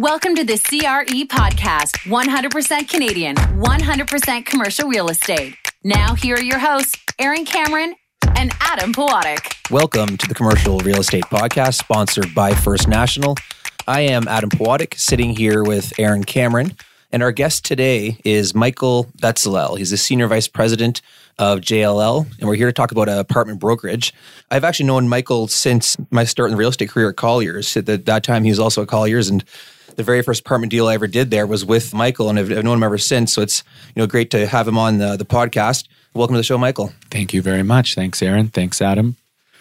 Welcome to the CRE podcast 100% Canadian, 100% commercial real estate. Now, here are your hosts, Aaron Cameron and Adam Pawatic. Welcome to the Commercial Real Estate Podcast, sponsored by First National. I am Adam Pawatic, sitting here with Aaron Cameron. And our guest today is Michael Betzalel. He's the Senior Vice President of JLL, and we're here to talk about apartment brokerage. I've actually known Michael since my start in the real estate career at Colliers. At that time, he was also at Colliers, and the very first apartment deal I ever did there was with Michael, and I've, I've known him ever since. So it's you know great to have him on the, the podcast. Welcome to the show, Michael. Thank you very much. Thanks, Aaron. Thanks, Adam.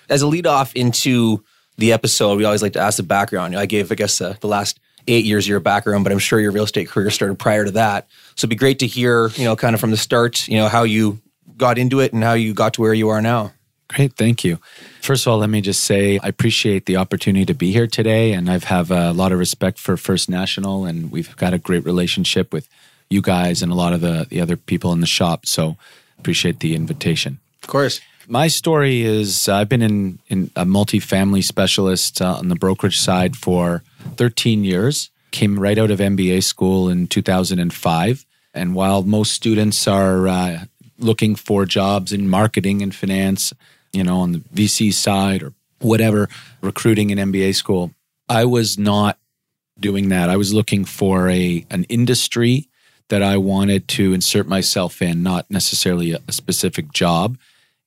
As a lead off into the episode, we always like to ask the background. I gave, I guess, uh, the last eight years of your background, but I'm sure your real estate career started prior to that. So it'd be great to hear, you know, kind of from the start, you know, how you got into it and how you got to where you are now. Great, thank you. First of all, let me just say I appreciate the opportunity to be here today, and I have a lot of respect for First National, and we've got a great relationship with you guys and a lot of the, the other people in the shop. So appreciate the invitation. Of course. My story is uh, I've been in, in a multifamily specialist uh, on the brokerage side for 13 years. Came right out of MBA school in 2005. And while most students are uh, looking for jobs in marketing and finance, you know, on the VC side or whatever, recruiting in MBA school, I was not doing that. I was looking for a an industry that I wanted to insert myself in, not necessarily a, a specific job.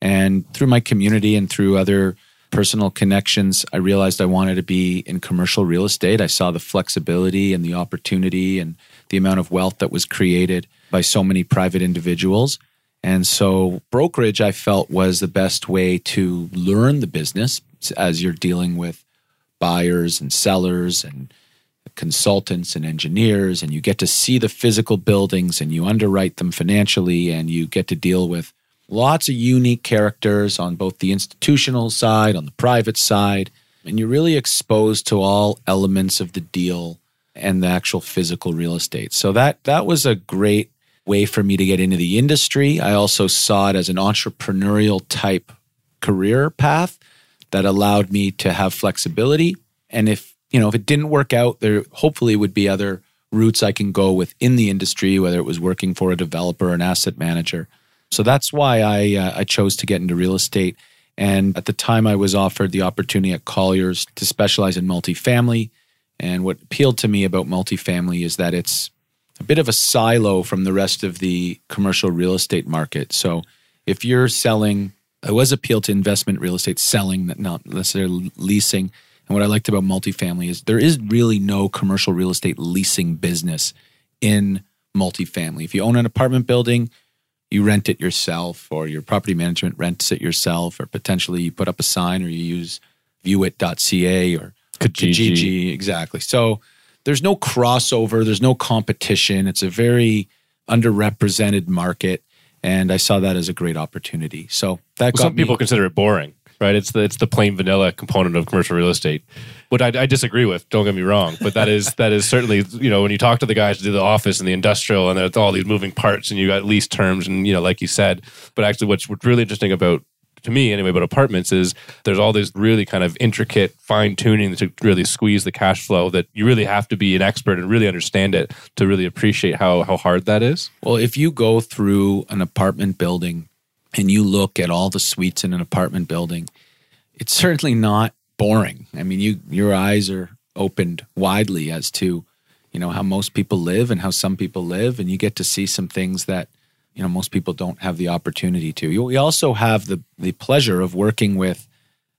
And through my community and through other personal connections, I realized I wanted to be in commercial real estate. I saw the flexibility and the opportunity and the amount of wealth that was created by so many private individuals. And so, brokerage, I felt, was the best way to learn the business as you're dealing with buyers and sellers and consultants and engineers, and you get to see the physical buildings and you underwrite them financially, and you get to deal with lots of unique characters on both the institutional side, on the private side, and you're really exposed to all elements of the deal and the actual physical real estate. So that that was a great way for me to get into the industry. I also saw it as an entrepreneurial type career path that allowed me to have flexibility. And if, you know, if it didn't work out, there hopefully would be other routes I can go within the industry, whether it was working for a developer or an asset manager. So that's why I, uh, I chose to get into real estate. And at the time, I was offered the opportunity at Colliers to specialize in multifamily. And what appealed to me about multifamily is that it's a bit of a silo from the rest of the commercial real estate market. So if you're selling, I was appealed to investment real estate selling, not necessarily leasing. And what I liked about multifamily is there is really no commercial real estate leasing business in multifamily. If you own an apartment building, you rent it yourself, or your property management rents it yourself, or potentially you put up a sign, or you use viewit.ca or Kijiji. Kijiji. Exactly. So there's no crossover, there's no competition. It's a very underrepresented market, and I saw that as a great opportunity. So that well, some people consider it boring, right? It's the it's the plain vanilla component of commercial real estate, which I, I, disagree with. Don't get me wrong, but that is that is certainly you know when you talk to the guys who do the office and the industrial, and there's all these moving parts, and you got lease terms, and you know like you said. But actually, what's what's really interesting about to me anyway about apartments is there's all this really kind of intricate fine tuning to really squeeze the cash flow that you really have to be an expert and really understand it to really appreciate how how hard that is. Well if you go through an apartment building and you look at all the suites in an apartment building it's certainly not boring. I mean you your eyes are opened widely as to you know how most people live and how some people live and you get to see some things that you know most people don't have the opportunity to. We also have the the pleasure of working with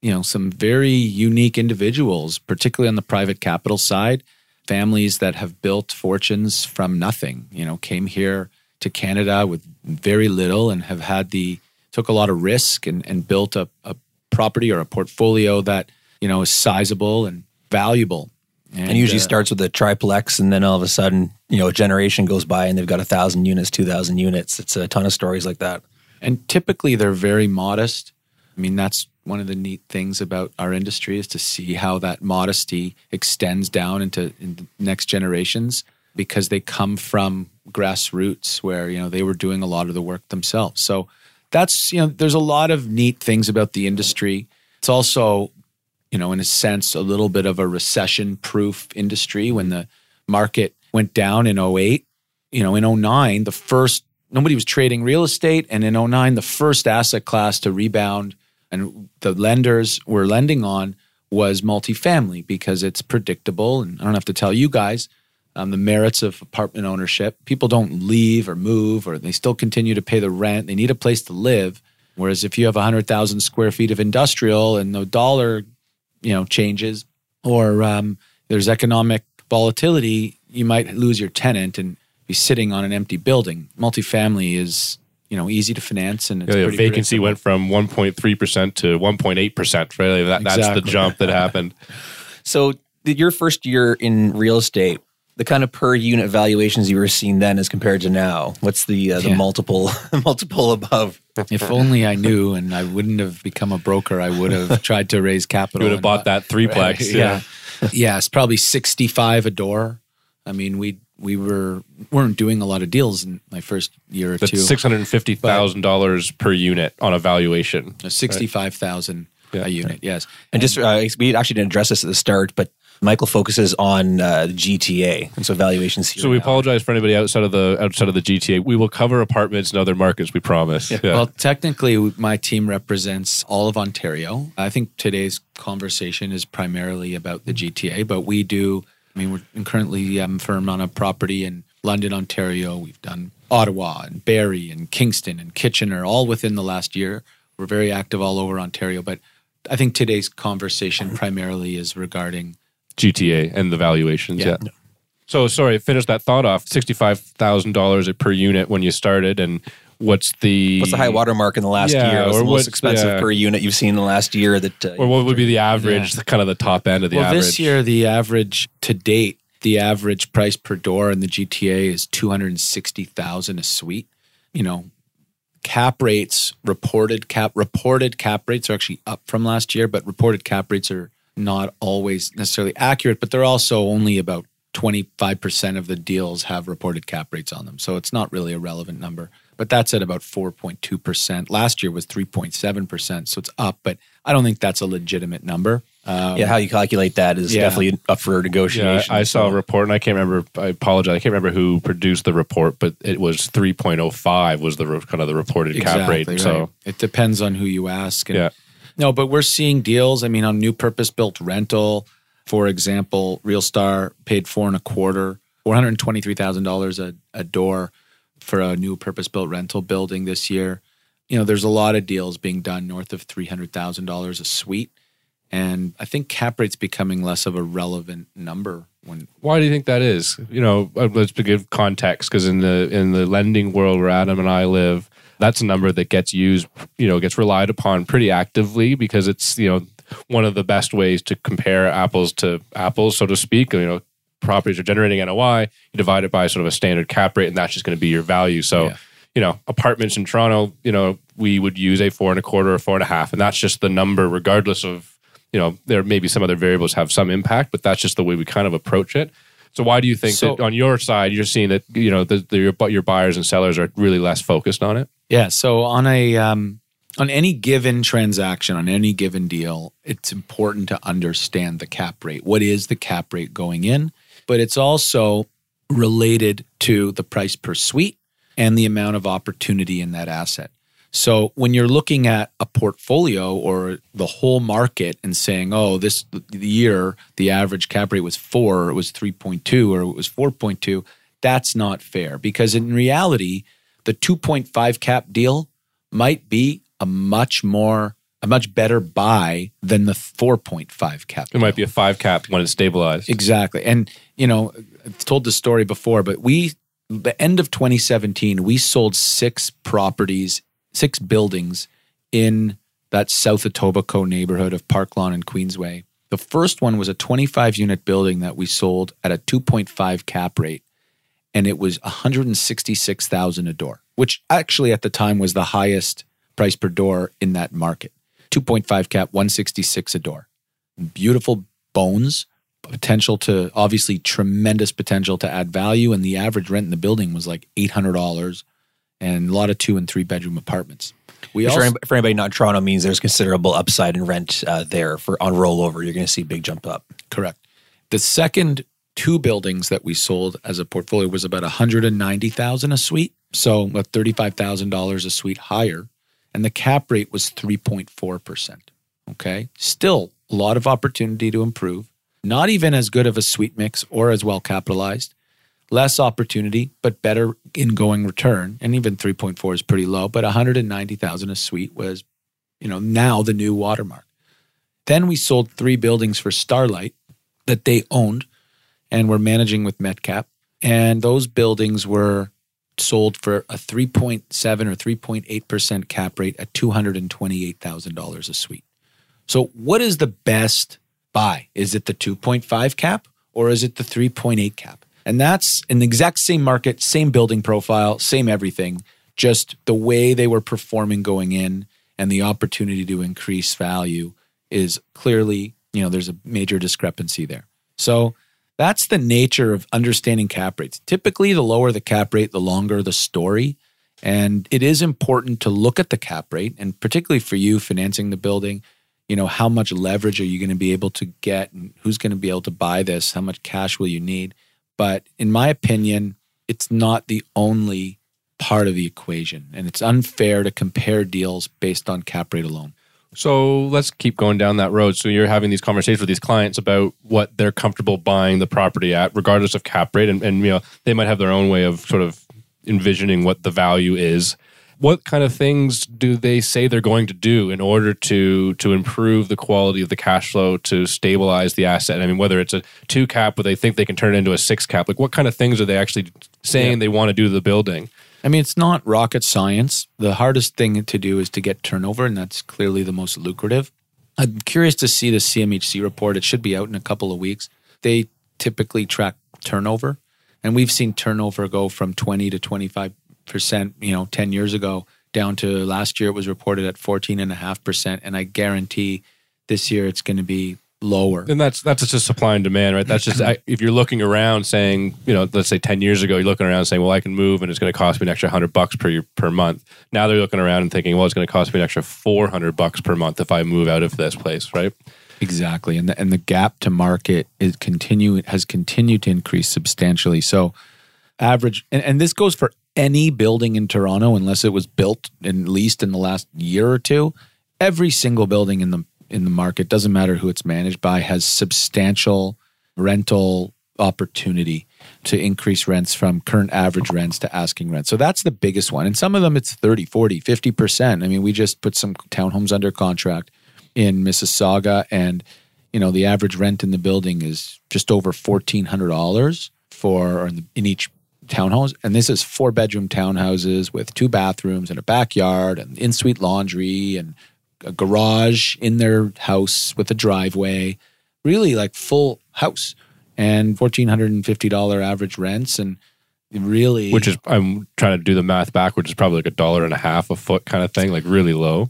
you know some very unique individuals, particularly on the private capital side, families that have built fortunes from nothing. You know, came here to Canada with very little and have had the took a lot of risk and, and built a, a property or a portfolio that you know is sizable and valuable and, and usually uh, starts with a triplex, and then all of a sudden, you know, a generation goes by and they've got a thousand units, two thousand units. It's a ton of stories like that. And typically, they're very modest. I mean, that's one of the neat things about our industry is to see how that modesty extends down into, into next generations because they come from grassroots where you know they were doing a lot of the work themselves. So that's you know, there's a lot of neat things about the industry. It's also you know, in a sense, a little bit of a recession proof industry when the market went down in 08, you know, in 09, the first, nobody was trading real estate. And in 09, the first asset class to rebound and the lenders were lending on was multifamily because it's predictable. And I don't have to tell you guys um, the merits of apartment ownership. People don't leave or move, or they still continue to pay the rent. They need a place to live. Whereas if you have 100,000 square feet of industrial and the dollar, you know, changes or um, there's economic volatility, you might lose your tenant and be sitting on an empty building. Multifamily is you know easy to finance and it's Yeah, the pretty vacancy went from 1.3 percent to 1.8 percent. Really, that, that's the jump that happened. So your first year in real estate, the kind of per unit valuations you were seeing then as compared to now, what's the uh, the Yeah. multiple multiple above? If only I knew and I wouldn't have become a broker, I would have tried to raise capital. You would have and bought that threeplex. yeah. yeah, it's probably 65 a door. I mean, we we were weren't doing a lot of deals in my first year or That's two. six hundred and fifty thousand dollars per unit on a valuation. Uh, 65,000 Yeah. a unit, yes. And just uh, we actually didn't address this at the start, but Michael focuses on uh, GTA and so valuations here. So we now. apologize for anybody outside of the outside of the GTA. We will cover apartments in other markets. We promise. Yeah. Well, technically, my team represents all of Ontario. I think today's conversation is primarily about the GTA, but we do. I mean, we're currently um, firm on a property in London, Ontario. We've done Ottawa and Barrie and Kingston and Kitchener, all within the last year. We're very active all over Ontario, but I think today's conversation primarily is regarding GTA and the valuations. Yeah. Yeah. So sorry, finish that thought off. Sixty five thousand dollars per unit when you started, and what's the What's the high water mark in the last Yeah, year? What's or the most what's- expensive yeah. per unit you've seen in the last year? That uh, or what would be the average? The kind of the top end of the well, average. this year the average to date, the average price per door in the GTA is two hundred and sixty thousand a suite. You know, cap rates reported cap reported cap rates are actually up from last year, but reported cap rates are not always necessarily accurate. But they're also only about twenty five percent of the deals have reported cap rates on them, so it's not really a relevant number. But that's at about four point two percent. Last year was three point seven percent, so it's up. But I don't think that's a legitimate number. Um, yeah, how you calculate that is Yeah. definitely up for yeah, negotiation. I saw a report, and I can't remember. I apologize. I can't remember who produced the report, but it was three point oh five was the re- kind of the reported cap rate. right. So it depends on who you ask. And Yeah. No, but we're seeing deals. I mean, on new purpose built rental, for example, Realstar paid four and a quarter, four hundred twenty three thousand dollars a a door for a new purpose built rental building this year. You know, there's a lot of deals being done north of three hundred thousand dollars a suite, and I think cap rate's becoming less of a relevant number when why do you think that is? You know, uh, let's give context because in the in the lending world where Adam and I live, that's a number that gets used. You know, gets relied upon pretty actively because it's you know one of the best ways to compare apples to apples, so to speak. You know, properties are generating NOI. You divide it by sort of a standard cap rate, and that's just going to be your value. So. Yeah. You know, apartments in Toronto, you know, we would use a four and a quarter or four and a half, and that's just the number, regardless of you know, there may be some other variables have some impact, but that's just the way we kind of approach it. So why do you think So- that on your side you're seeing that you know the, the, your your buyers and sellers are really less focused on it? Yeah. So on a um, on any given transaction, on any given deal, it's important to understand the cap rate. What is the cap rate going in? But it's also related to the price per suite and the amount of opportunity in that asset. So when you're looking at a portfolio or the whole market and saying, "Oh, this year the average cap rate was 4, or it was 3.2 or it was 4.2," that's not fair because in reality, the 2.5 cap deal might be a much more a much better buy than the 4.5 cap. It might be a five cap when it's stabilized. Exactly. And, you know, I've told the story before, but we, the end of 2017, we sold six properties, six buildings in that South Etobicoke neighborhood of Park Lawn and Queensway. The first one was a 25 unit building that we sold at a 2.5 cap rate, and it was 166,000 a door, which actually at the time was the highest price per door in that market. 2.5 cap, 166 a door. Beautiful bones, potential to obviously tremendous potential to add value, and the average rent in the building was like $800 and a lot of two and three bedroom apartments. We also, for, anybody, for anybody not in Toronto means there's considerable upside in rent uh, there for on rollover. You're going to see big jump up. Correct. The second two buildings that we sold as a portfolio was about 190,000 a suite, so about $35,000 a suite higher, and the cap rate was 3.4%. Okay? Still a lot of opportunity to improve. Not even as good of a suite mix or as well capitalized. Less opportunity, but better in-going return. And even 3.4 is pretty low, but 190,000 a suite was, you know, now the new watermark. Then we sold three buildings for Starlight that they owned and were managing with Metcap. And those buildings were sold for a 3.7 or 3.8% cap rate at $228,000 a suite. So, what is the best buy? Is it the 2.5 cap or is it the 3.8 cap? And that's in the exact same market, same building profile, same everything, just the way they were performing going in and the opportunity to increase value is clearly, you know, there's a major discrepancy there. So, that's the nature of understanding cap rates. Typically, the lower the cap rate, the longer the story. And it is important to look at the cap rate, and particularly for you financing the building, you know, how much leverage are you going to be able to get and who's going to be able to buy this? How much cash will you need? But in my opinion, it's not the only part of the equation. And it's unfair to compare deals based on cap rate alone. So let's keep going down that road. So you're having these conversations with these clients about what they're comfortable buying the property at, regardless of cap rate, and, and you know they might have their own way of sort of envisioning what the value is. What kind of things do they say they're going to do in order to to improve the quality of the cash flow to stabilize the asset? I mean, whether it's a two cap, or they think they can turn it into a six cap, like what kind of things are they actually saying yeah. they want to do to the building? I mean, it's not rocket science. The hardest thing to do is to get turnover, and that's clearly the most lucrative. I'm curious to see the CMHC report. It should be out in a couple of weeks. They typically track turnover, and we've seen turnover go from 20 to 25 percent. You know, 10 years ago, down to last year it was reported at 14 and a half percent, and I guarantee this year it's going to be lower. And that's that's just supply and demand, right? That's just I, if you're looking around saying, you know, let's say 10 years ago, you're looking around saying, well, I can move and it's going to cost me an extra 100 bucks per year, per month. Now they're looking around and thinking, well, it's going to cost me an extra 400 bucks per month if I move out of this place, right? Exactly. And the, and the gap to market is continue has continued to increase substantially. So average and, and this goes for any building in Toronto unless it was built at least in the last year or two. Every single building in the in the market, doesn't matter who it's managed by, has substantial rental opportunity to increase rents from current average rents to asking rents. So that's the biggest one. And some of them it's 30, 40, 50%. I mean, we just put some townhomes under contract in Mississauga and you know, the average rent in the building is just over $1400 for in, each townhouse and this is four bedroom townhouses with two bathrooms and a backyard and in-suite laundry and a garage in their house with a driveway, really like full house and $1,450 average rents. And really, which is, I'm trying to do the math back, which is probably like a dollar and a half a foot kind of thing, like really low.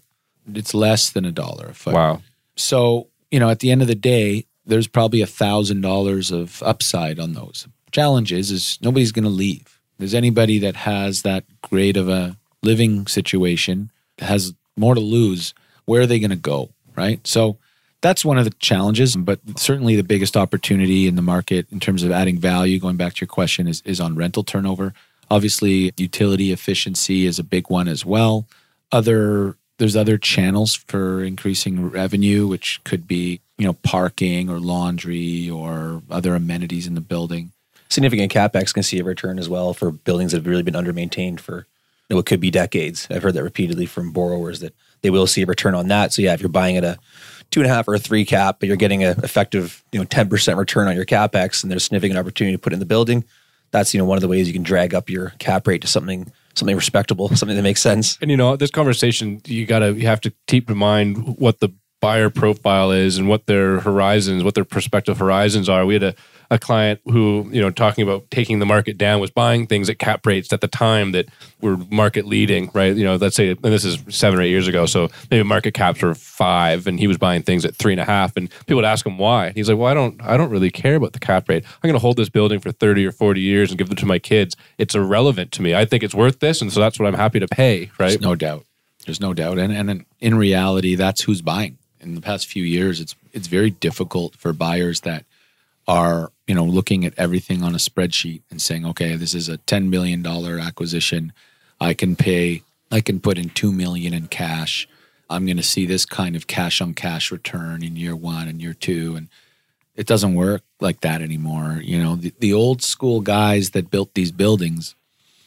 It's less than a dollar a foot. Wow. So, you know, at the end of the day, there's probably a thousand dollars of upside on those. Challenge is, is nobody's going to leave. There's anybody that has that great of a living situation has more to lose where are they going to go? Right. So that's one of the challenges, but certainly the biggest opportunity in the market in terms of adding value, going back to your question, is, is on rental turnover. Obviously, utility efficiency is a big one as well. Other there's other channels for increasing revenue, which could be you know parking or laundry or other amenities in the building. Significant capex can see a return as well for buildings that have really been under maintained for you know, it could be decades. I've heard that repeatedly from borrowers that they will see a return on that. So yeah, if you're buying at a two and a half or a three cap, but you're getting an effective, you know, 10% return on your capex and there's significant opportunity to put in the building, that's, you know, one of the ways you can drag up your cap rate to something something respectable, something that makes sense. And you know, this conversation you gotta you have to keep in mind what the buyer profile is and what their horizons, what their prospective horizons are. We had a a client who, you know, talking about taking the market down was buying things at cap rates at the time that were market leading, right? You know, let's say, and this is seven or eight years ago. So maybe market caps were five and he was buying things at three and a half. And people would ask him why. He's like, well, I don't, I don't really care about the cap rate. I'm going to hold this building for 30 or 40 years and give it to my kids. It's irrelevant to me. I think it's worth this. And so that's what I'm happy to pay, right? There's no doubt. There's no doubt. And, and in reality, that's who's buying. In the past few years, it's, it's very difficult for buyers that are, you know, looking at everything on a spreadsheet and saying, okay, this is a $10 million acquisition. I can pay, I can put in 2 million in cash. I'm going to see this kind of cash on cash return in year one and year two. And it doesn't work like that anymore. You know, the, the old school guys that built these buildings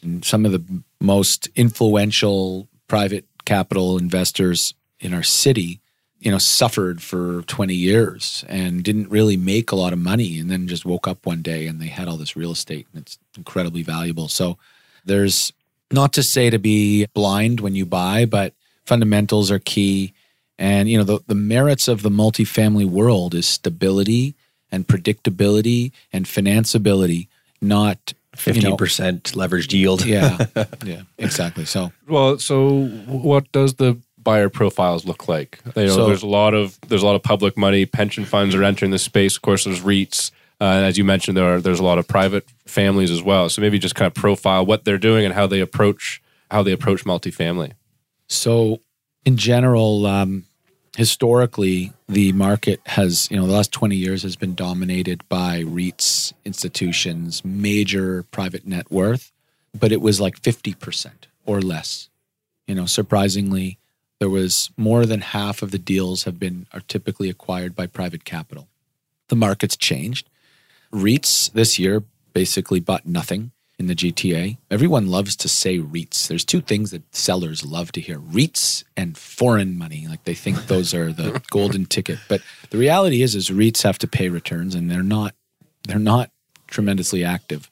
and some of the most influential private capital investors in our city, you know, suffered for 20 years and didn't really make a lot of money and then just woke up one day and they had all this real estate and it's incredibly valuable. So there's not to say to be blind when you buy, but fundamentals are key. And you know, the, the merits of the multifamily world is stability and predictability and financeability, not Fifteen you know, percent leveraged yield. yeah, yeah, exactly. So Well, so what does the buyer profiles look like? You know, So- there's a lot of there's a lot of public money. Pension funds are entering the space. Of course, there's REITs. Uh, and as you mentioned, there are there's a lot of private families as well. So maybe just kind of profile what they're doing and how they approach how they approach multifamily. So, in general, um, historically, the market has, you know, the last 20 years has been dominated by REITs, institutions, major private net worth, but it was like 50% or less. You know, surprisingly, there was more than half of the deals have been are typically acquired by private capital. The market's changed. REITs this year basically bought nothing in the GTA. Everyone loves to say REITs. There's two things that sellers love to hear REITs and foreign money. Like they think those are the golden ticket. But the reality is is REITs have to pay returns and they're not they're not tremendously active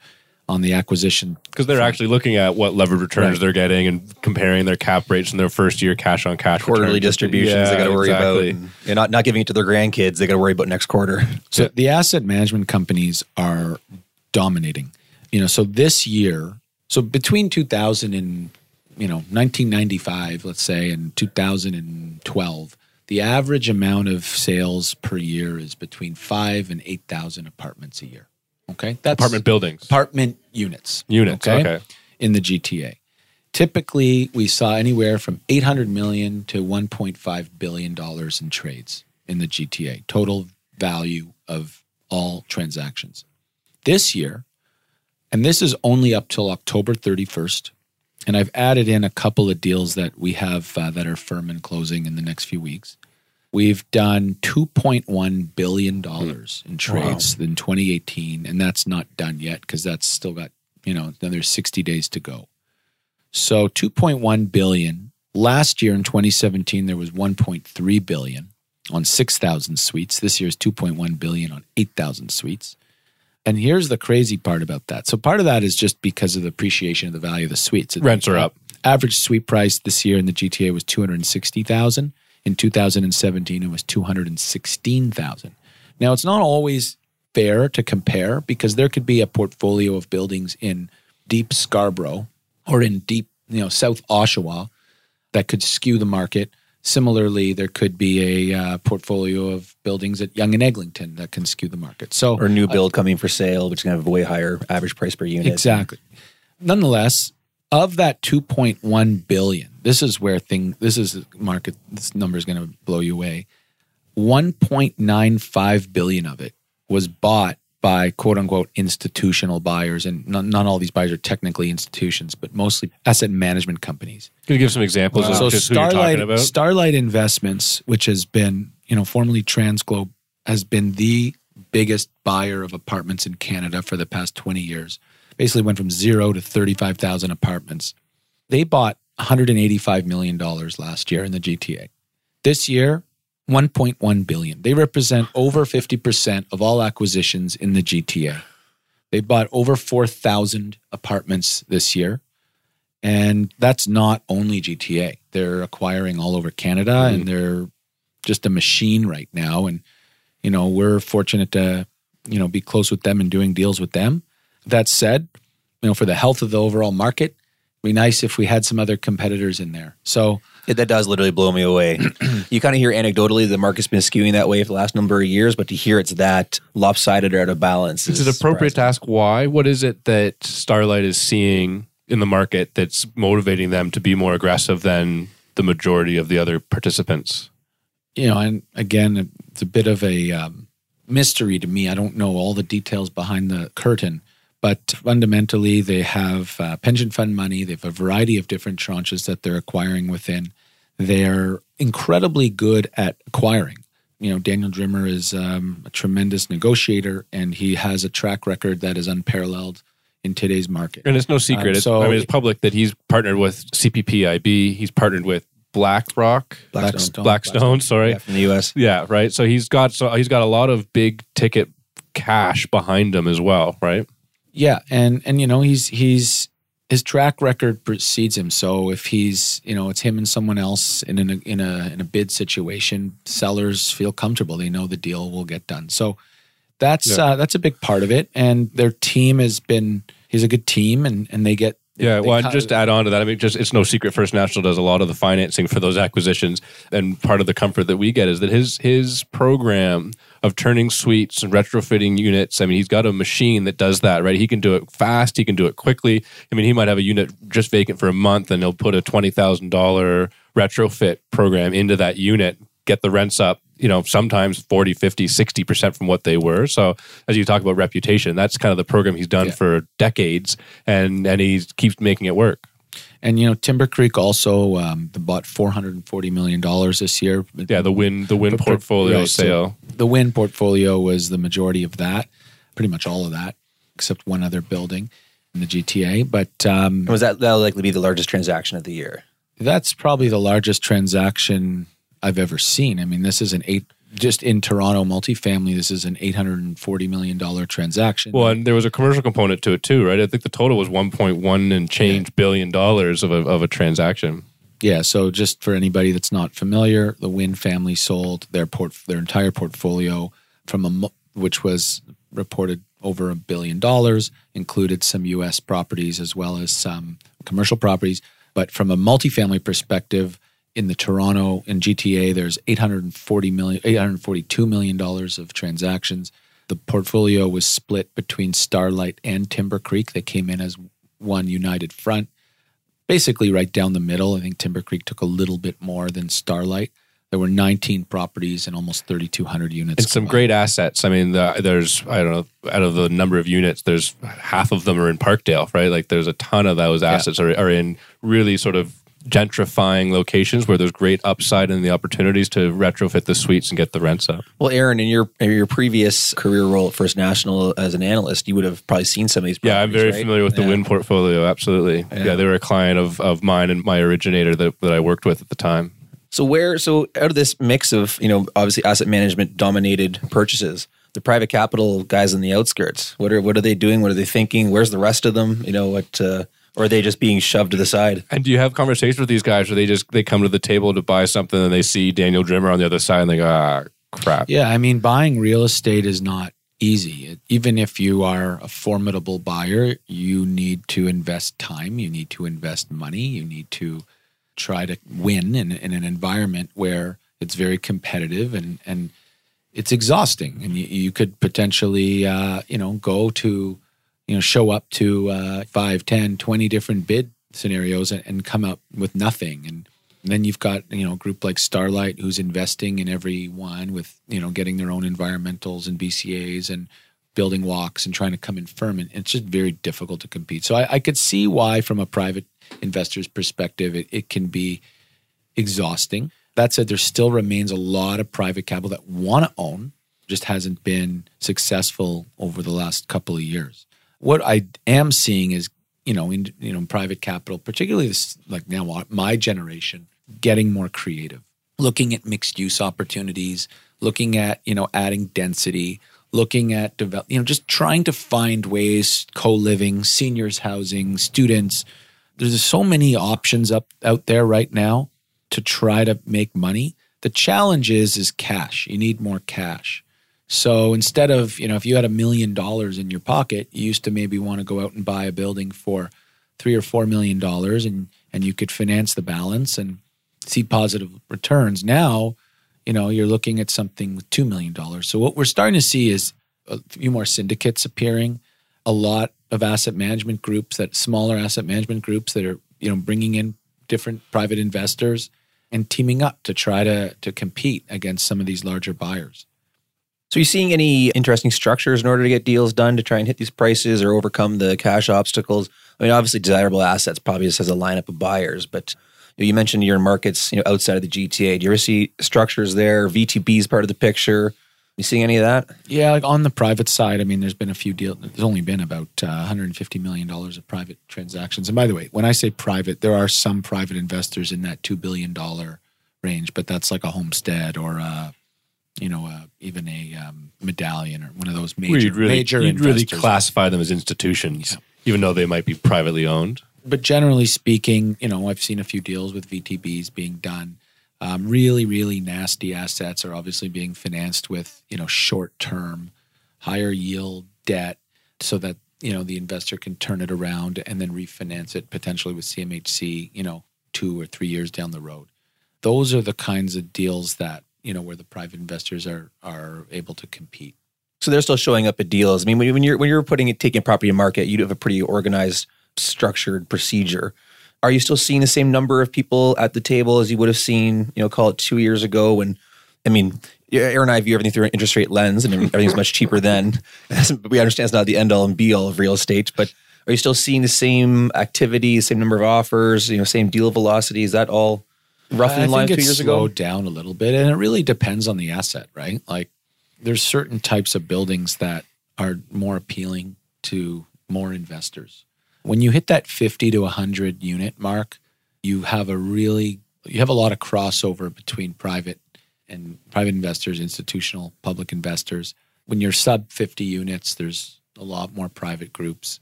on the acquisition. Because they're actually looking at what levered returns Right. they're getting and comparing their cap rates and their first year cash on cash Quarterly returns. distributions they Yeah, got to worry exactly. about. And not not giving it to their grandkids. They got to worry about next quarter. So the asset management companies are dominating. You know, so this year, so between 2000 and you know 1995, let's say, and 2012, the average amount of sales per year is between five and eight thousand apartments a year. Okay, that's Apartment buildings. apartment units. Units, okay. In the GTA. Typically, we saw anywhere from 800 million to 1.5 billion dollars in trades in the GTA, total value of all transactions. This year, and this is only up till October 31st, and I've added in a couple of deals that we have uh, that are firm and closing in the next few weeks. We've done 2.1 billion dollars in trades in 2018, and that's not done yet because that's still got you know another 60 days to go. So 2.1 billion. Last year in 2017, there was 1.3 billion on 6,000 suites. This year is 2.1 billion on 8,000 suites. And here's the crazy part about that. So part of that is just because of the appreciation of the value of the suites. Rents are up. Average suite price this year in the GTA was 260,000. In 2017 it was 216,000. Now it's not always fair to compare because there could be a portfolio of buildings in deep Scarborough or in deep, you know, South Oshawa that could skew the market. Similarly, there could be a uh, portfolio of buildings at Yonge and Eglinton that can skew the market. So Or new build coming for sale, which is going to have a way higher average price per unit. Exactly. Nonetheless, of that 2.1 billion, this is where thing this is market this number is going to blow you away. 1.95 billion of it was bought by quote unquote institutional buyers and not, not all these buyers are technically institutions but mostly asset management companies Can you give some examples so who you're Starlight talking about? Starlight Investments, which has been you know formerly Transglobe, has been the biggest buyer of apartments in Canada for the past twenty years. Basically, went from zero to thirty five thousand apartments. They bought one hundred and eighty five million dollars last year in the GTA. This year. 1.1 billion. They represent over 50% of all acquisitions in the GTA. They bought over 4,000 apartments this year. And that's not only GTA. They're acquiring all over Canada and mm. they're just a machine right now. And, you know, we're fortunate to, you know, be close with them and doing deals with them. That said, you know, for the health of the overall market, be nice if we had some other competitors in there. So, It, that does literally blow me away. you kind of hear anecdotally the market's been skewing that way for the last number of years, but to hear it's that lopsided or out of balance Is it appropriate to ask why? What is it that Starlight is seeing in the market that's motivating them to be more aggressive than the majority of the other participants? you know, and again, it's a bit of a um, mystery to me. I don't know all the details behind the curtain, but fundamentally, they have uh, pension fund money. They have a variety of different tranches that they're acquiring within. They're incredibly good at acquiring. You know, Daniel Drimmer is um, a tremendous negotiator, and he has a track record that is unparalleled in today's market. And it's no secret. Um, it's, so- I mean, it's public that he's partnered with CPPIB. He's partnered with BlackRock, Blackstone. Blackstone. Sorry, Yeah, from the U.S. Yeah, right. So he's got so he's got a lot of big ticket cash behind him as well, right? Yeah, and and you know he's he's his track record precedes him. So if he's you know it's him and someone else in a in a in a bid situation, sellers feel comfortable. They know the deal will get done. So that's Yeah. uh, that's a big part of it. And their team has been he's a good team, and and they get Yeah, they well, just to add on to that, I mean, just it's no secret. First National does a lot of the financing for those acquisitions, and part of the comfort that we get is that his his program of turning suites and retrofitting units. I mean, he's got a machine that does that, right? He can do it fast. He can do it quickly. I mean, he might have a unit just vacant for a month, and he'll put a twenty thousand dollar retrofit program into that unit, get the rents up. You know, sometimes 40, 50, 60% from what they were. So, as you talk about reputation, that's kind of the program he's done Yeah. for decades and and he keeps making it work. And you know Timbercreek also um, bought four hundred and forty million dollars this year. Yeah, the Wynn the Wynn But- but- portfolio right, so sale. the Wynn portfolio was the majority of that, pretty much all of that, except one other building in the GTA. But um, Was that that'll likely be the largest transaction of the year? that's probably the largest transaction I've ever seen. I mean, this is an eight just in Toronto multifamily. This is an eight hundred and forty million dollar transaction. Well, and there was a commercial component to it too, right? I think the total was 1.1 and change billion dollars of a, of a transaction. Yeah, so just for anybody that's not familiar, the Wynn family sold their port their entire portfolio from a which was reported over a billion dollars, included some U.S. properties as well as some commercial properties. But from a multifamily perspective, in the Toronto and GTA, there's 840 million, 842 million dollars of transactions. The portfolio was split between Starlight and Timbercreek. They came in as one united front basically right down the middle. I think Timbercreek took a little bit more than Starlight. There were 19 properties and almost 3,200 units. And some combined. great assets. I mean, the, there's I don't know out of the number of units, there's half of them are in Parkdale, right? Like there's a ton of those assets are, are in really sort of gentrifying locations where there's great upside and the opportunities to retrofit the suites and get the rents up. Well, Aaron, in your in your previous career role at First National as an analyst, you would have probably seen some of these. Yeah, I'm very right? familiar with the Yeah. Wynn portfolio. Absolutely. Yeah. they were a client of, of mine and my originator that, that I worked with at the time. So where so out of this mix of you know obviously asset management dominated purchases, the private capital guys in the outskirts, what are what are they doing? What are they thinking? Where's the rest of them? You know what? Uh, or are they just being shoved to the side? And do you have conversations with these guys, or they just they come to the table to buy something and they see Daniel Drimmer on the other side and they go, ah, crap. Yeah, I mean, buying real estate is not easy. It- Even if you are a formidable buyer, you need to invest time, you need to invest money, you need to try to win in, in an environment where it's very competitive and and it's exhausting and you, you could potentially uh, you know go to you know show up to uh, 5 10 20 different bid scenarios and, and come up with nothing. And then you've got you know a group like starlight who's investing in every one with you know getting their own environmentals and bcas and building walks and trying to come in firm. And it's just very difficult to compete. So i, I could see why from a private investor's perspective it, it can be exhausting. That said there still remains a lot of private capital that want to own just hasn't been successful over the last couple of years what i am seeing is you know in you know private capital particularly this like now my generation getting more creative looking at mixed use opportunities looking at you know adding density looking at develop you know just trying to find ways co-living seniors housing students. There's so many options up out there right now to try to make money. The challenge is is cash. You need more cash so instead of, you know, if you had a million dollars in your pocket, you used to maybe want to go out and buy a building for three or four million dollars and and you could finance the balance and see positive returns. Now, you know, you're looking at something with two million dollars. So what we're starting to see is a few more syndicates appearing, a lot of asset management groups that smaller asset management groups that are, you know, bringing in different private investors and teaming up to try to to compete against some of these larger buyers. So, are you seeing any interesting structures in order to get deals done to try and hit these prices or overcome the cash obstacles? I mean, obviously, desirable assets probably just has a lineup of buyers, but you, you mentioned you're in markets you know outside of the GTA. Do you ever see structures there? VTB is part of the picture. You seeing any of that? Yeah, like on the private side, I mean, there's been a few deals. There's only been about uh, 150 million dollars of private transactions. And by the way, when I say private, there are some private investors in that two billion dollar range, but that's like a homestead or a, you know, a, even a um, medallion or one of those major you'd really, major you'd really classify them as institutions, even though they might be privately owned. but generally speaking, you know, I've seen a few deals with VTBs being done. Um, really, really nasty assets are obviously being financed with, you know, short term, higher yield debt so that, you know, the investor can turn it around and then refinance it potentially with CMHC, you know, two or three years down the road. Those are the kinds of deals that, you know, where the private investors are are able to compete. So they're still showing up at deals. I mean, when, you're when you're putting it, taking property to market, you have a pretty organized, structured procedure. Are you still seeing the same number of people at the table as you would have seen, you know, call it two years ago? When, I mean, Aaron and I view everything through an interest rate lens, and everything's much cheaper then. we understand it's not the end all and be all of real estate, but are you still seeing the same activity, same number of offers, you know, same deal velocity? Is that all roughly I in line think two it's years ago? slowed down a little bit, and it really depends on the asset, right? Like, there's certain types of buildings that are more appealing to more investors. When you hit that 50 to 100 unit mark, you have a really you have a lot of crossover between private and private investors, institutional, public investors. When you're sub 50 units, there's a lot more private groups,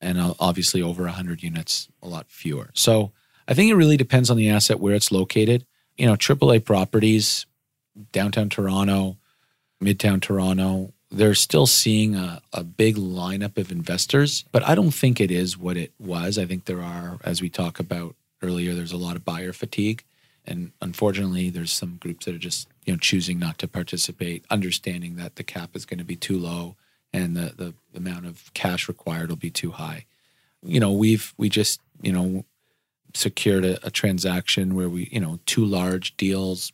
and uh, obviously over 100 units, a lot fewer. So I think it really depends on the asset where it's located. You know, AAA properties, downtown Toronto, midtown Toronto, they're still seeing a, a big lineup of investors, but I don't think it is what it was. I think there are, as we talked about earlier, there's a lot of buyer fatigue. And unfortunately, there's some groups that are just, you know, choosing not to participate, understanding that the cap is going to be too low and the, the amount of cash required will be too high. You know, we've, we just, you know, secured a, a transaction where we, you know, two large deals,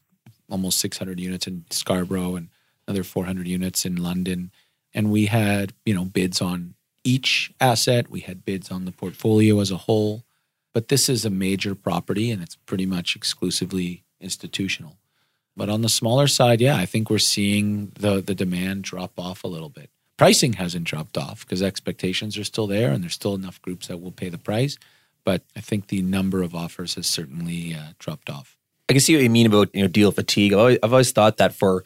almost 600 units in Scarborough and another 400 units in London. And we had, you know, bids on each asset. We had bids on the portfolio as a whole. But this is a major property and it's pretty much exclusively institutional. But on the smaller side, yeah, I think we're seeing the the demand drop off a little bit. Pricing hasn't dropped off because expectations are still there and there's still enough groups that will pay the price. But I think the number of offers has certainly uh, dropped off. I can see what you mean about you know deal fatigue. I've always, I've always thought that for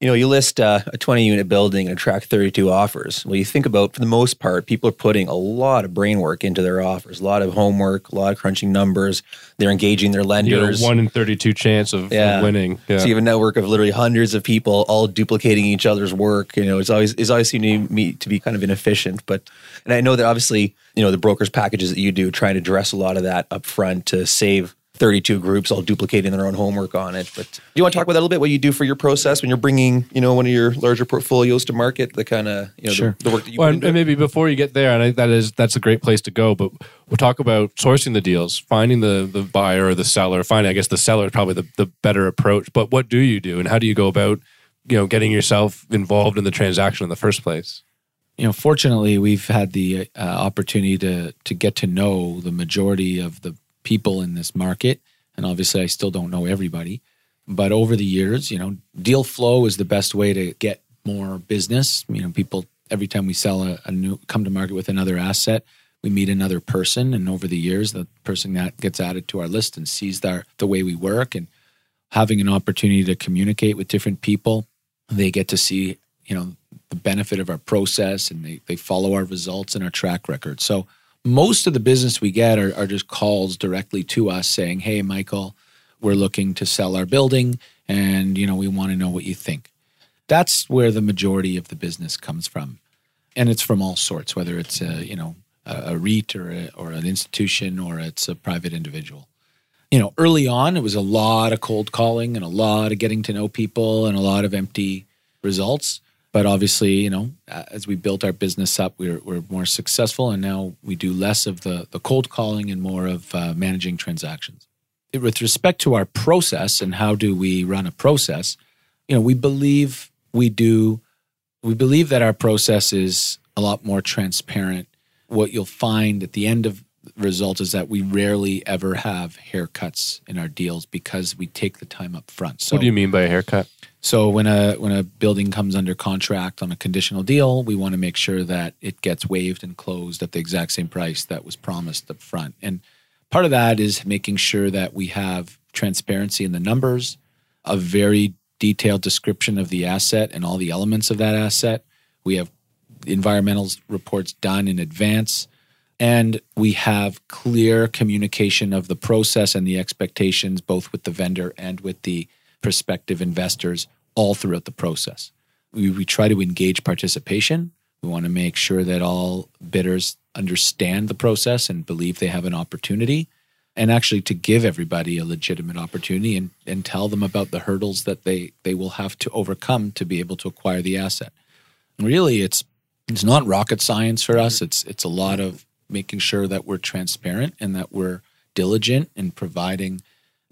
you know you list uh, a 20 unit building and attract 32 offers. Well, you think about for the most part, people are putting a lot of brain work into their offers, a lot of homework, a lot of crunching numbers. They're engaging their lenders. You know, one in thirty-two chance of, of winning. Yeah. So you have a network of literally hundreds of people all duplicating each other's work. You know, it's always it's always seemed to me to be kind of inefficient. But and I know that obviously, you know, the brokers packages that you do try to address a lot of that up front to save 32 groups all duplicating their own homework on it. But do you want to talk about that a little bit? What you do for your process when you're bringing, you know, one of your larger portfolios to market, the kind of, you know, Sure. the, the work that you Well, and, and maybe before you get there, and I, that is that's a great place to go. But we'll talk about sourcing the deals, finding the the buyer or the seller. Finding, I guess, the seller is probably the, the better approach. But what do you do, and how do you go about, you know, getting yourself involved in the transaction in the first place? you know, fortunately, we've had the uh, opportunity to to get to know the majority of the people in this market, and obviously, I still don't know everybody. But over the years, you know, deal flow is the best way to get more business. You know, people every time we sell a, a new come to market with another asset, we meet another person, and over the years, the person that gets added to our list and sees our the way we work and having an opportunity to communicate with different people, they get to see you know the benefit of our process and they, they follow our results and our track record. So most of the business we get are, are just calls directly to us saying, Hey, Michael, we're looking to sell our building and you know we want to know what you think. That's where the majority of the business comes from. And it's from all sorts, whether it's a, you know, a, a REIT or, a, or an institution or it's a private individual. You know, early on, it was a lot of cold calling and a lot of getting to know people and a lot of empty results but obviously you know as we built our business up we're, we're more successful and now we do less of the, the cold calling and more of uh, managing transactions with respect to our process and how do we run a process you know we believe we do, we believe that our process is a lot more transparent. What you'll find at the end of the result is that we rarely ever have haircuts in our deals because we take the time up front. So what do you mean by a haircut? So when a when a building comes under contract on a conditional deal, we want to make sure that it gets waived and closed at the exact same price that was promised up front. And part of that is making sure that we have transparency in the numbers, a very detailed description of the asset and all the elements of that asset. We have environmental reports done in advance. And we have clear communication of the process and the expectations, both with the vendor and with the prospective investors, all throughout the process. We, we try to engage participation. We want to make sure that all bidders understand the process and believe they have an opportunity, and actually to give everybody a legitimate opportunity and, and tell them about the hurdles that they, they will have to overcome to be able to acquire the asset. And really, it's it's not rocket science for us. It's it's a lot of making sure that we're transparent and that we're diligent in providing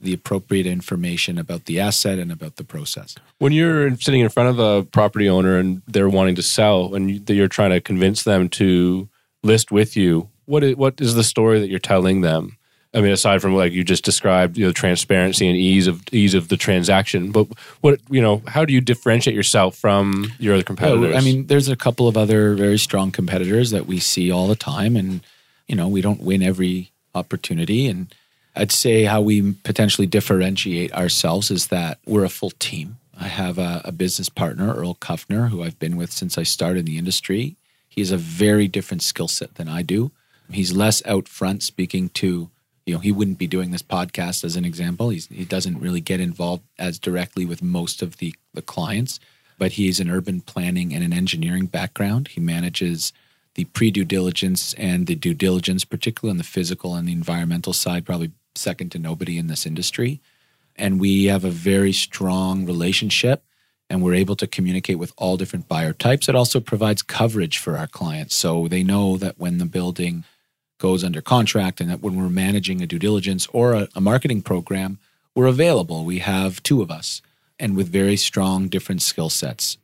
the appropriate information about the asset and about the process. When you're sitting in front of a property owner and they're wanting to sell, and you- you're trying to convince them to list with you, what is, what is the story that you're telling them? I mean, aside from like you just described, you know, transparency and ease of ease of the transaction, but what you know, how do you differentiate yourself from your other competitors? I mean, there's a couple of other very strong competitors that we see all the time, and you know, we don't win every opportunity. And I'd say how we potentially differentiate ourselves is that we're a full team. I have a, a business partner, Earl Kuffner, who I've been with since I started in the industry. He has a very different skill set than I do. He's less out front speaking to, you know, he wouldn't be doing this podcast as an example. He's, he doesn't really get involved as directly with most of the, the clients, but he's an urban planning and an engineering background. He manages the pre due diligence and the due diligence, particularly on the physical and the environmental side, probably second to nobody in this industry. And we have a very strong relationship and we're able to communicate with all different buyer types. It also provides coverage for our clients. So they know that when the building goes under contract and that when we're managing a due diligence or a, a marketing program, we're available. We have two of us and with very strong different skill sets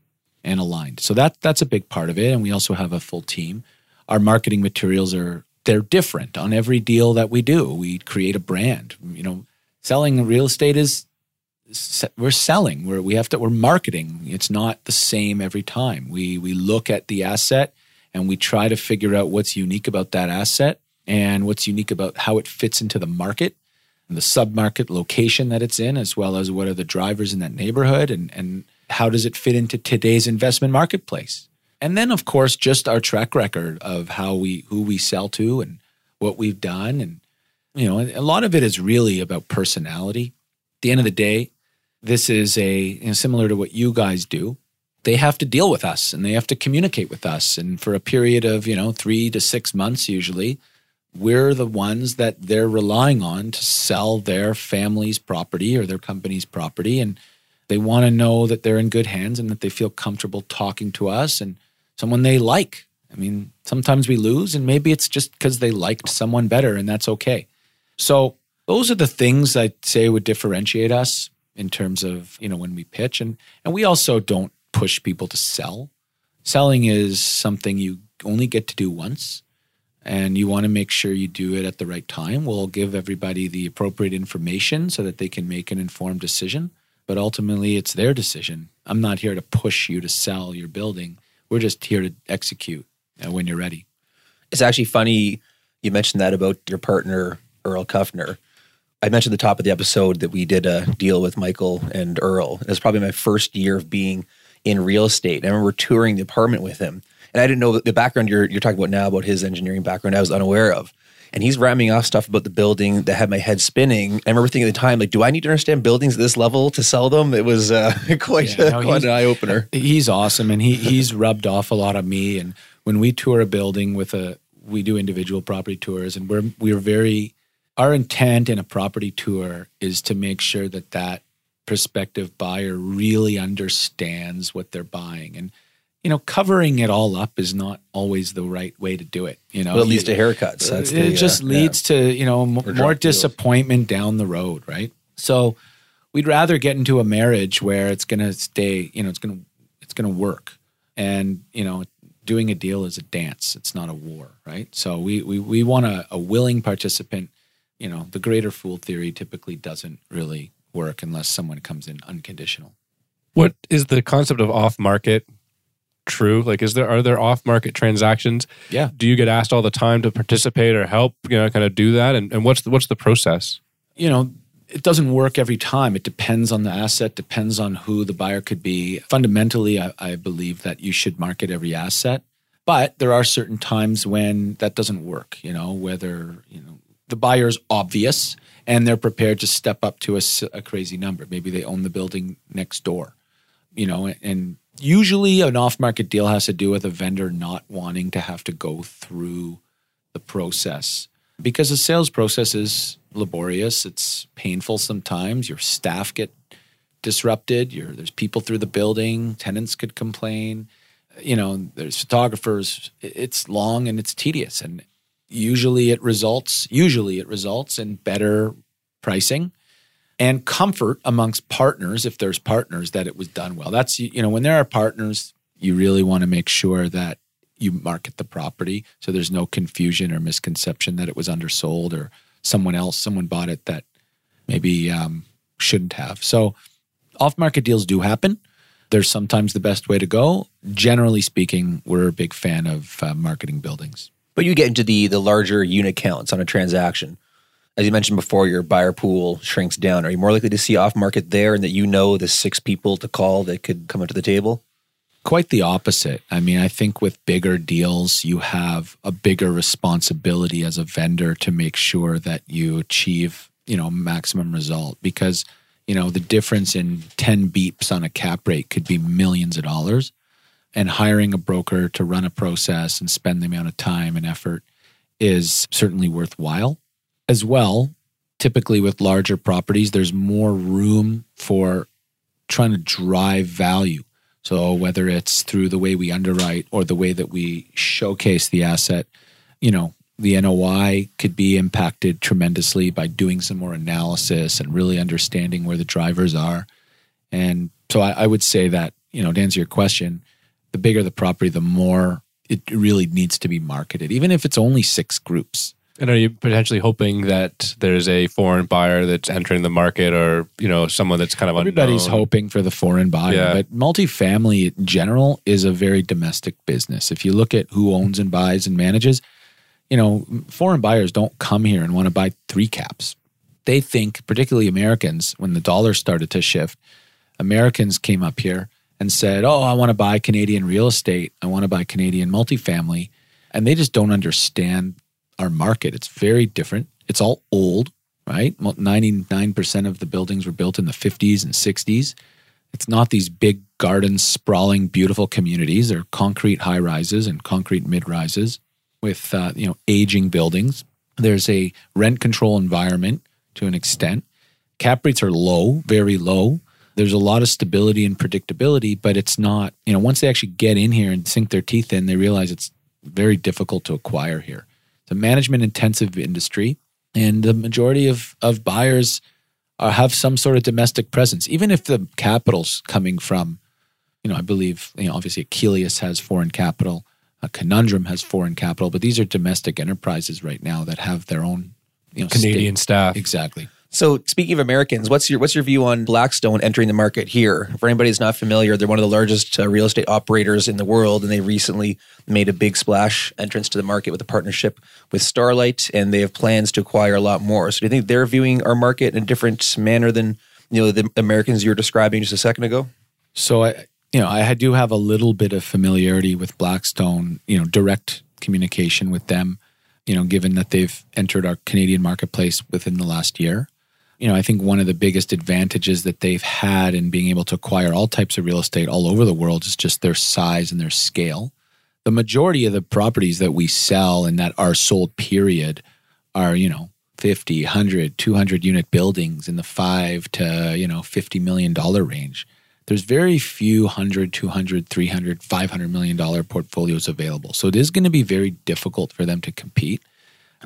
and aligned. So that that's a big part of it. And we also have a full team. Our marketing materials are they're different on every deal that we do. We create a brand. You know, selling real estate is we're selling. We're we have to we're marketing. It's not the same every time. We we look at the asset and we try to figure out what's unique about that asset and what's unique about how it fits into the market and the sub-market location that it's in, as well as what are the drivers in that neighborhood and, and how does it fit into today's investment marketplace. And then, of course, just our track record of how we who we sell to and what we've done, and you know, a lot of it is really about personality. At the end of the day, this is a you know, similar to what you guys do. They have to deal with us and they have to communicate with us, and for a period of you know three to six months, usually, we're the ones that they're relying on to sell their family's property or their company's property, and they want to know that they're in good hands and that they feel comfortable talking to us and someone they like. I mean, sometimes we lose, and maybe it's just because they liked someone better, and that's okay. So those are the things I'd say would differentiate us in terms of you know when we pitch, and and we also don't push people to sell. Selling is something you only get to do once, and you want to make sure you do it at the right time. We'll give everybody the appropriate information so that they can make an informed decision. But ultimately, it's their decision. I'm not here to push you to sell your building. We're just here to execute uh, when you're ready. It's actually funny you mentioned that about your partner, Earl Kuffner. I mentioned at the top of the episode that we did a deal with Michael and Earl. It was probably my first year of being in real estate. I remember touring the apartment with him. And I didn't know the background you're, you're talking about now about his engineering background. I was unaware of. And he's ramming off stuff about the building that had my head spinning. I remember thinking at the time, like, do I need to understand buildings at this level to sell them? It was uh, quite, Yeah, no, quite an eye opener. He's awesome, and he he's rubbed off a lot of me. And when we tour a building with a, we do individual property tours, and we're we're very, our intent in a property tour is to make sure that that prospective buyer really understands what they're buying, and you know, covering it all up is not always the right way to do it. You know, Well, it leads You- to haircuts. That's it the, just uh, leads to you know m- Or drop more deals. disappointment down the road, right? So we'd rather get into a marriage where it's going to stay, you know, it's going to it's it's going to work. And, you know, doing a deal is a dance. It's not a war, right? So we we, we want a, a willing participant. You know, the greater fool theory typically doesn't really work unless someone comes in unconditional. What is the concept of off market true? Like, is there are there off market transactions? Yeah. Do you get asked all the time to participate or help? You know, kind of do that, and, and what's the, what's the process? You know, it doesn't work every time. It depends on the asset, depends on who the buyer could be. Fundamentally, I, I believe that you should market every asset, but there are certain times when that doesn't work. You know, whether you know the buyer's obvious and they're prepared to step up to a, a crazy number. Maybe they own the building next door. You know, and usually an off-market deal has to do with a vendor not wanting to have to go through the process because the sales process is laborious. It's painful sometimes. Your staff get disrupted. There's people through the building. Tenants could complain. You know, there's photographers. It's long and it's tedious, and usually it results. Usually it results in better pricing and comfort amongst partners if there's partners that it was done well. That's you know when there are partners, you really want to make sure that you market the property so there's no confusion or misconception that it was undersold or someone else someone bought it that maybe um, shouldn't have. So off market deals do happen. They're sometimes the best way to go. Generally speaking, we're a big fan of uh, marketing buildings. But you get into the the larger unit counts on a transaction as you mentioned before, your buyer pool shrinks down. Are you more likely to see off market there and that you know the six people to call that could come into the table? Quite the opposite. I mean, I think with bigger deals, you have a bigger responsibility as a vendor to make sure that you achieve, you know, maximum result because, you know, the difference in 10 beeps on a cap rate could be millions of dollars. And hiring a broker to run a process and spend the amount of time and effort is certainly worthwhile as well, typically with larger properties, there's more room for trying to drive value. So whether it's through the way we underwrite or the way that we showcase the asset, you know, the NOI could be impacted tremendously by doing some more analysis and really understanding where the drivers are. And so I, I would say that, you know, to answer your question, the bigger the property, the more it really needs to be marketed, even if it's only six groups. And are you potentially hoping that there's a foreign buyer that's entering the market, or you know, someone that's kind of everybody's unknown? hoping for the foreign buyer, Yeah. but multifamily in general is a very domestic business. If you look at who owns and buys and manages, you know, foreign buyers don't come here and want to buy three caps. They think, particularly Americans, when the dollar started to shift, Americans came up here and said, "Oh, I want to buy Canadian real estate. I want to buy Canadian multifamily," and they just don't understand our market. It's very different. It's all old, right? 99% of the buildings were built in the 50s and 60s. It's not these big gardens, sprawling, beautiful communities. They're concrete high rises and concrete mid rises with uh, you know aging buildings. There's a rent control environment to an extent. Cap rates are low, very low. There's a lot of stability and predictability, but it's not, you know, once they actually get in here and sink their teeth in, they realize it's very difficult to acquire here. It's a management intensive industry, and the majority of, of buyers uh, have some sort of domestic presence, even if the capital's coming from, you know, I believe, you know, obviously Akelius has foreign capital, a Conundrum has foreign capital, but these are domestic enterprises right now that have their own, you know, Canadian state- staff. Exactly. So speaking of Americans, what's your what's your view on Blackstone entering the market here? For anybody who's not familiar, they're one of the largest uh, real estate operators in the world, and they recently made a big splash entrance to the market with a partnership with Starlight, and they have plans to acquire a lot more. So do you think they're viewing our market in a different manner than you know the Americans you were describing just a second ago? So I, you know, I do have a little bit of familiarity with Blackstone. You know, direct communication with them. You know, given that they've entered our Canadian marketplace within the last year. You know, I think one of the biggest advantages that they've had in being able to acquire all types of real estate all over the world is just their size and their scale. The majority of the properties that we sell and that are sold, period, are, you know, 50, 100, 200 unit buildings in the five to, you know, $50 million range. There's very few 100 200 300 500 million dollar portfolios available. So it is going to be very difficult for them to compete.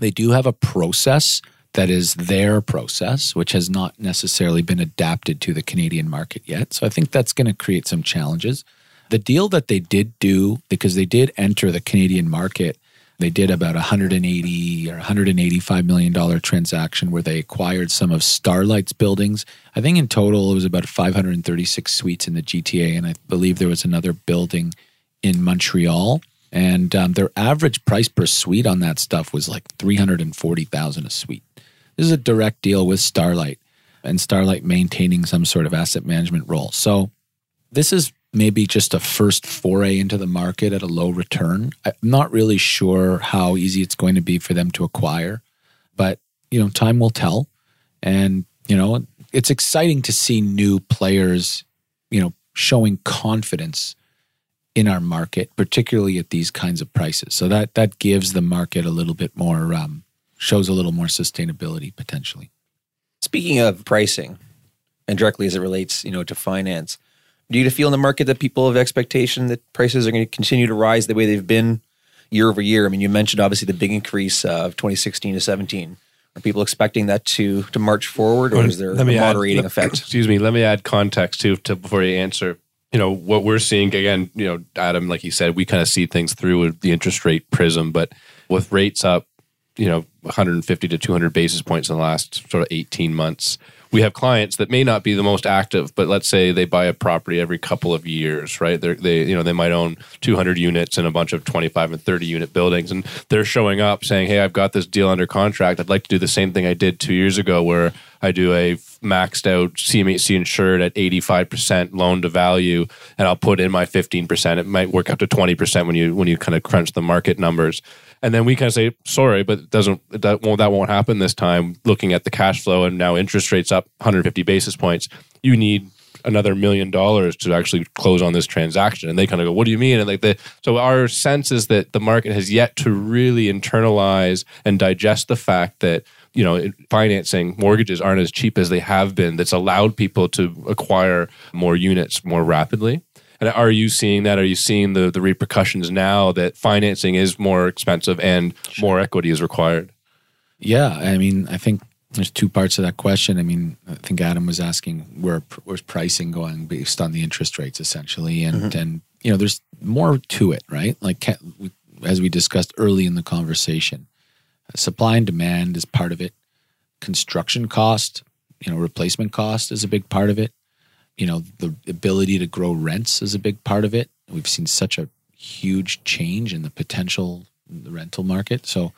They do have a process that is their process which has not necessarily been adapted to the canadian market yet so i think that's going to create some challenges The deal that they did do, because they did enter the Canadian market, they did about 180 or 185 million dollar transaction where they acquired some of Starlight's buildings. I think in total it was about 536 suites in the GTA, and I believe there was another building in Montreal. And um, their average price per suite on that stuff was like 340,000 a suite. This is a direct deal with Starlight and Starlight maintaining some sort of asset management role. So this is maybe just a first foray into the market at a low return. I'm not really sure how easy it's going to be for them to acquire, but you know, time will tell. And you know, it's exciting to see new players, you know, showing confidence in our market, particularly at these kinds of prices. So that that gives the market a little bit more, um, shows a little more sustainability potentially. Speaking of pricing, and directly as it relates, you know, to finance, do you feel in the market that people have expectation that prices are going to continue to rise the way they've been year over year? I mean, you mentioned obviously the big increase of 2016 to 17. Are people expecting that to to march forward, or is there a moderating add, effect? Excuse me. Let me add context too to before you answer. You know what we're seeing again. You know, Adam, like you said, we kind of see things through the interest rate prism, but with rates up, you know, 150 to 200 basis points in the last sort of 18 months we have clients that may not be the most active, but let's say they buy a property every couple of years, right? They're, they, you know, they might own 200 units in a bunch of 25 and 30 unit buildings, and they're showing up saying, "Hey, I've got this deal under contract. I'd like to do the same thing I did two years ago, where I do a maxed out CMHC insured at 85% loan to value, and I'll put in my 15%. It might work up to 20% when you when you kind of crunch the market numbers." And then we kind of say, sorry, but it doesn't that won't that won't happen this time. Looking at the cash flow and now interest rates up 150 basis points, you need another million dollars to actually close on this transaction. And they kind of go, "What do you mean?" And like the so our sense is that the market has yet to really internalize and digest the fact that you know financing mortgages aren't as cheap as they have been. That's allowed people to acquire more units more rapidly. And are you seeing that? Are you seeing the the repercussions now that financing is more expensive and more equity is required? Yeah, I mean, I think there's two parts to that question. I mean, I think Adam was asking where where's pricing going based on the interest rates, essentially, and mm-hmm. and you know, there's more to it, right? Like as we discussed early in the conversation, supply and demand is part of it. Construction cost, you know, replacement cost is a big part of it you know, the ability to grow rents is a big part of it. We've seen such a huge change in the potential rental market. So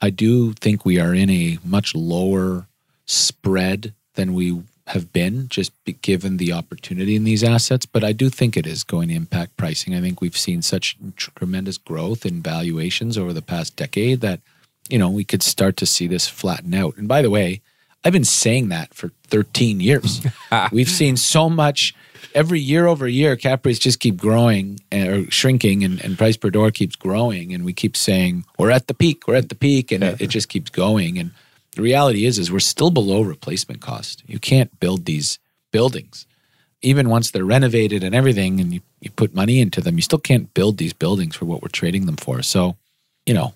I do think we are in a much lower spread than we have been just given the opportunity in these assets. But I do think it is going to impact pricing. I think we've seen such tremendous growth in valuations over the past decade that, you know, we could start to see this flatten out. And by the way, I've been saying that for 13 years. We've seen so much every year over year, cap rates just keep growing eh, or shrinking, and, and, price per door keeps growing. And we keep saying we're at the peak, we're at the peak, and it, it, just keeps going. And the reality is, is we're still below replacement cost. You can't build these buildings, even once they're renovated and everything, and you, you put money into them. You still can't build these buildings for what we're trading them for. So, you know,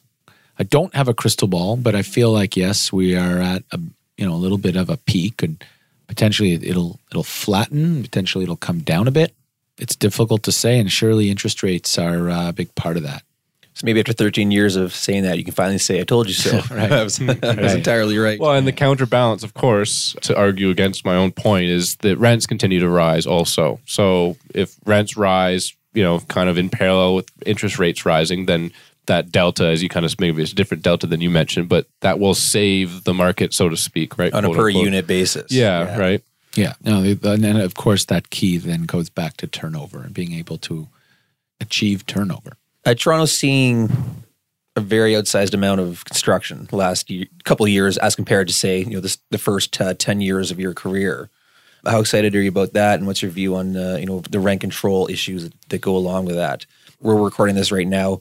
I don't have a crystal ball, but I feel like yes, we are at a you know a little bit of a peak and potentially it'll it'll flatten potentially it'll come down a bit. It's difficult to say and surely interest rates are a big part of that. So maybe after 13 years of saying that you can finally say i told you so. Right. I, was, I was entirely right. Well and the counterbalance of course to argue against my own point is that rents continue to rise also. So if rents rise you know kind of in parallel with interest rates rising then that delta, as you kind of maybe it's a different delta than you mentioned, but that will save the market, so to speak, right? On a per unquote. unit basis. Yeah, yeah, right. Yeah. No, and then of course that key then goes back to turnover and being able to achieve turnover. Uh, Toronto's seeing a very outsized amount of construction last year, couple of years as compared to say, you know, this, the first uh, 10 years of your career. How excited are you about that? And what's your view on, uh, you know, the rent control issues that, that go along with that? We're recording this right now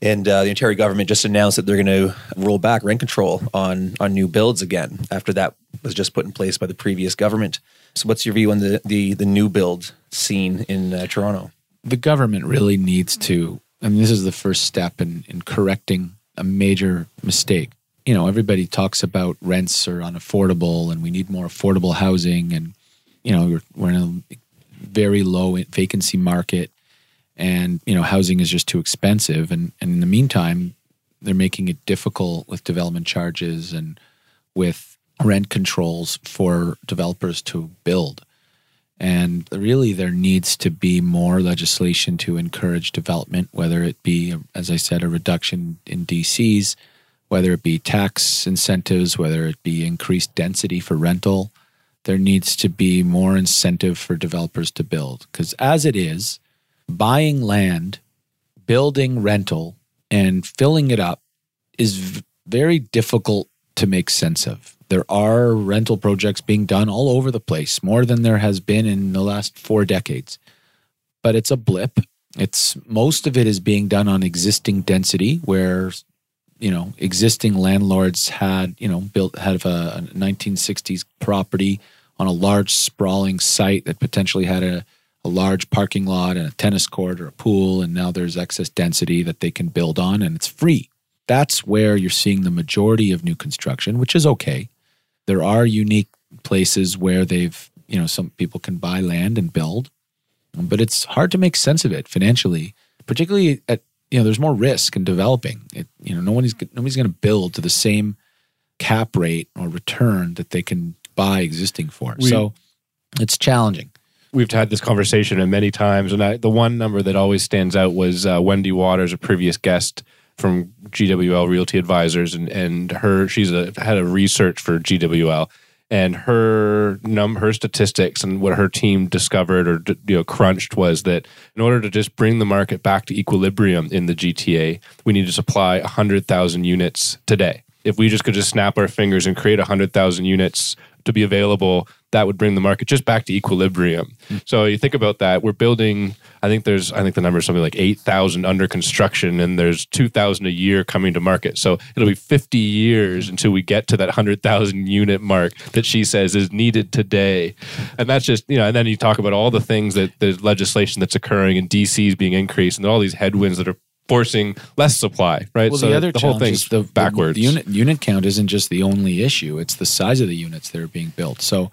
and uh, the Ontario government just announced that they're going to roll back rent control on on new builds again after that was just put in place by the previous government. So, what's your view on the the, the new build scene in uh, Toronto? The government really needs to. I mean, this is the first step in in correcting a major mistake. You know, everybody talks about rents are unaffordable, and we need more affordable housing, and you know, we're, we're in a very low vacancy market and you know housing is just too expensive. And, and in the meantime they're making it difficult with development charges and with rent controls for developers to build. And really there needs to be more legislation to encourage development whether it be as i said a reduction in dcs whether it be tax incentives whether it be increased density for rental. There needs to be more incentive for developers to build. Because as it is buying land, building rental, and filling it up is very difficult to make sense of. There are rental projects being done all over the place, more than there has been in the last four decades. But it's a blip. It's most of it is being done on existing density where you know existing landlords had you know built had a 1960s property on a large sprawling site that potentially had a a large parking lot and a tennis court or a pool, and now there's excess density that they can build on and it's free. That's where you're seeing the majority of new construction, which is okay. There are unique places where they've, you know, some people can buy land and build, but it's hard to make sense of it financially, particularly at, you know, there's more risk in developing. It, you know, nobody's, nobody's going to build to the same cap rate or return that they can buy existing for. We, so it's challenging we've had this conversation many times, and I, the one number that always stands out was uh, Wendy Waters, a previous guest from GWL Realty Advisors, and and her she's a head of research for GWL, and her num her statistics and what her team discovered or you know crunched was that in order to just bring the market back to equilibrium in the GTA, we need to supply hundred thousand units today. If we just could just snap our fingers and create hundred thousand units to be available that would bring the market just back to equilibrium. Mm. So you think about that. We're building. I think there's. I think the number is something like eight thousand under construction, and there's two thousand a year coming to market. So it'll be fifty years until we get to that hundred thousand unit mark that she says is needed today. And that's just you know. And then you talk about all the things that the legislation that's occurring and DCs being increased, and all these headwinds that are forcing less supply, right? Well, so the other the whole thing's the, backwards. The unit unit count isn't just the only issue; it's the size of the units that are being built. So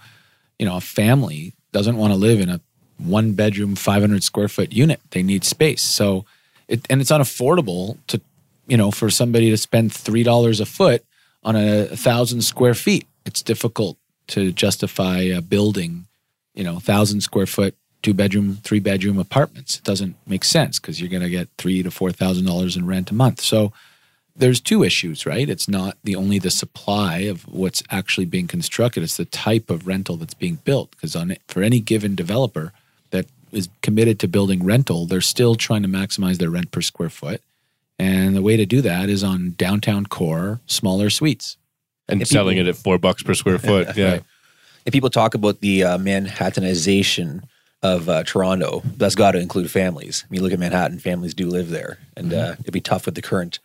you know, a family doesn't want to live in a one bedroom, 500 square foot unit. They need space. So, it, and it's unaffordable to, you know, for somebody to spend $3 a foot on a, a thousand square feet. It's difficult to justify a building, you know, thousand square foot, two bedroom, three bedroom apartments. It doesn't make sense because you're going to get three to four thousand dollars in rent a month. So there's two issues, right? It's not the only the supply of what's actually being constructed; it's the type of rental that's being built. Because on for any given developer that is committed to building rental, they're still trying to maximize their rent per square foot, and the way to do that is on downtown core, smaller suites, and if selling people, it at four bucks per square foot. yeah. Right. If people talk about the uh, Manhattanization of uh, Toronto, that's got to include families. I mean, look at Manhattan; families do live there, and mm-hmm. uh, it'd be tough with the current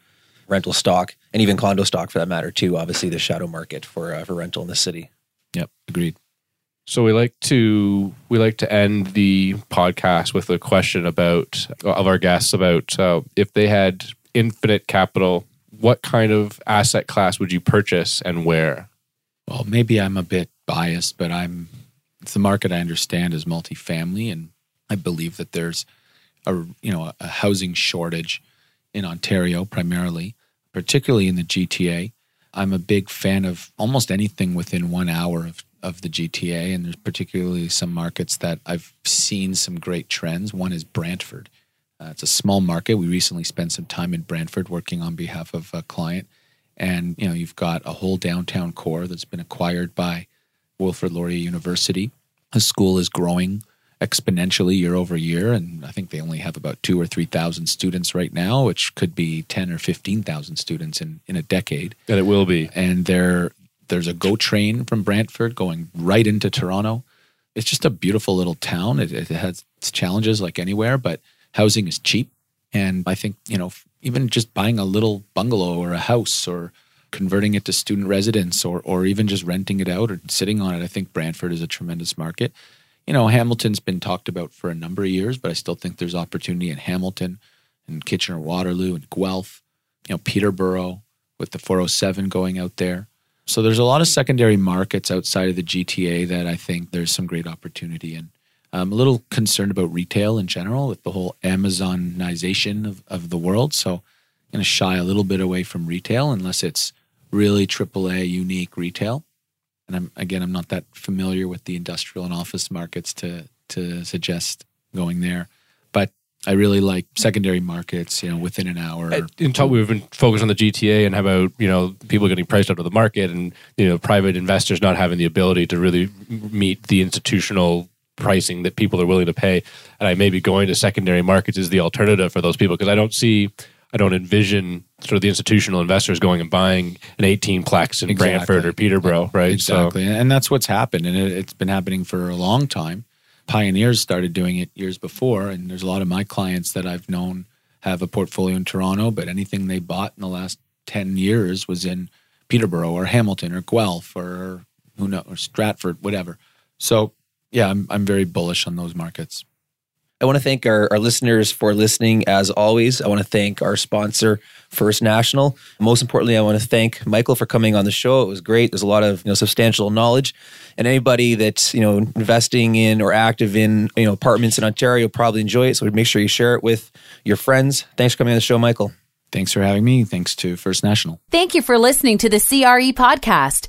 rental stock and even condo stock for that matter too. Obviously, the shadow market for uh, for rental in the city. Yep, agreed. So we like to we like to end the podcast with a question about of our guests about uh, if they had infinite capital, what kind of asset class would you purchase and where? Well, maybe I'm a bit biased, but I'm it's the market I understand is multifamily, and I believe that there's a you know a housing shortage in Ontario primarily, particularly in the GTA. I'm a big fan of almost anything within one hour of, of the GTA, and there's particularly some markets that I've seen some great trends. One is Brantford. Uh, it's a small market. We recently spent some time in Brantford working on behalf of a client, and you know you've got a whole downtown core that's been acquired by Wilfrid Laurier University. The school is growing exponentially year over year. And I think they only have about two or 3,000 students right now, which could be 10 or 15,000 students in, in a decade. And it will be. And there, there's a GO train from Brantford going right into Toronto. It's just a beautiful little town. It, it has its challenges like anywhere, but housing is cheap. And I think, you know, even just buying a little bungalow or a house or converting it to student residence or, or even just renting it out or sitting on it, I think Brantford is a tremendous market you know, Hamilton's been talked about for a number of years, but I still think there's opportunity in Hamilton and Kitchener Waterloo and Guelph, you know, Peterborough with the 407 going out there. So there's a lot of secondary markets outside of the GTA that I think there's some great opportunity in. I'm a little concerned about retail in general with the whole Amazonization of, of the world. So I'm going to shy a little bit away from retail unless it's really AAA unique retail. And I'm again, I'm not that familiar with the industrial and office markets to to suggest going there. But I really like secondary markets, you know, within an hour. In talk, we've been focused on the GTA and how about you know people getting priced out of the market and you know private investors not having the ability to really meet the institutional pricing that people are willing to pay. And I may be going to secondary markets is the alternative for those people because I don't see, I don't envision sort of the institutional investors going and buying an 18 plex in Exactly. Brantford or Peterborough, right? Exactly. and that's what's happened. And it, it's been happening for a long time. Pioneers started doing it years before. And there's a lot of my clients that I've known have a portfolio in Toronto, but anything they bought in the last 10 years was in Peterborough or Hamilton or Guelph or who knows, or Stratford, whatever. So, yeah, I'm, I'm very bullish on those markets. I want to thank our, our listeners for listening as always. I want to thank our sponsor, First National. Most importantly, I want to thank Michael for coming on the show. It was great. There's a lot of you know substantial knowledge. And anybody that's you know investing in or active in you know apartments in Ontario probably enjoy it. So make sure you share it with your friends. Thanks for coming on the show, Michael. Thanks for having me. Thanks to First National. Thank you for listening to the CRE podcast.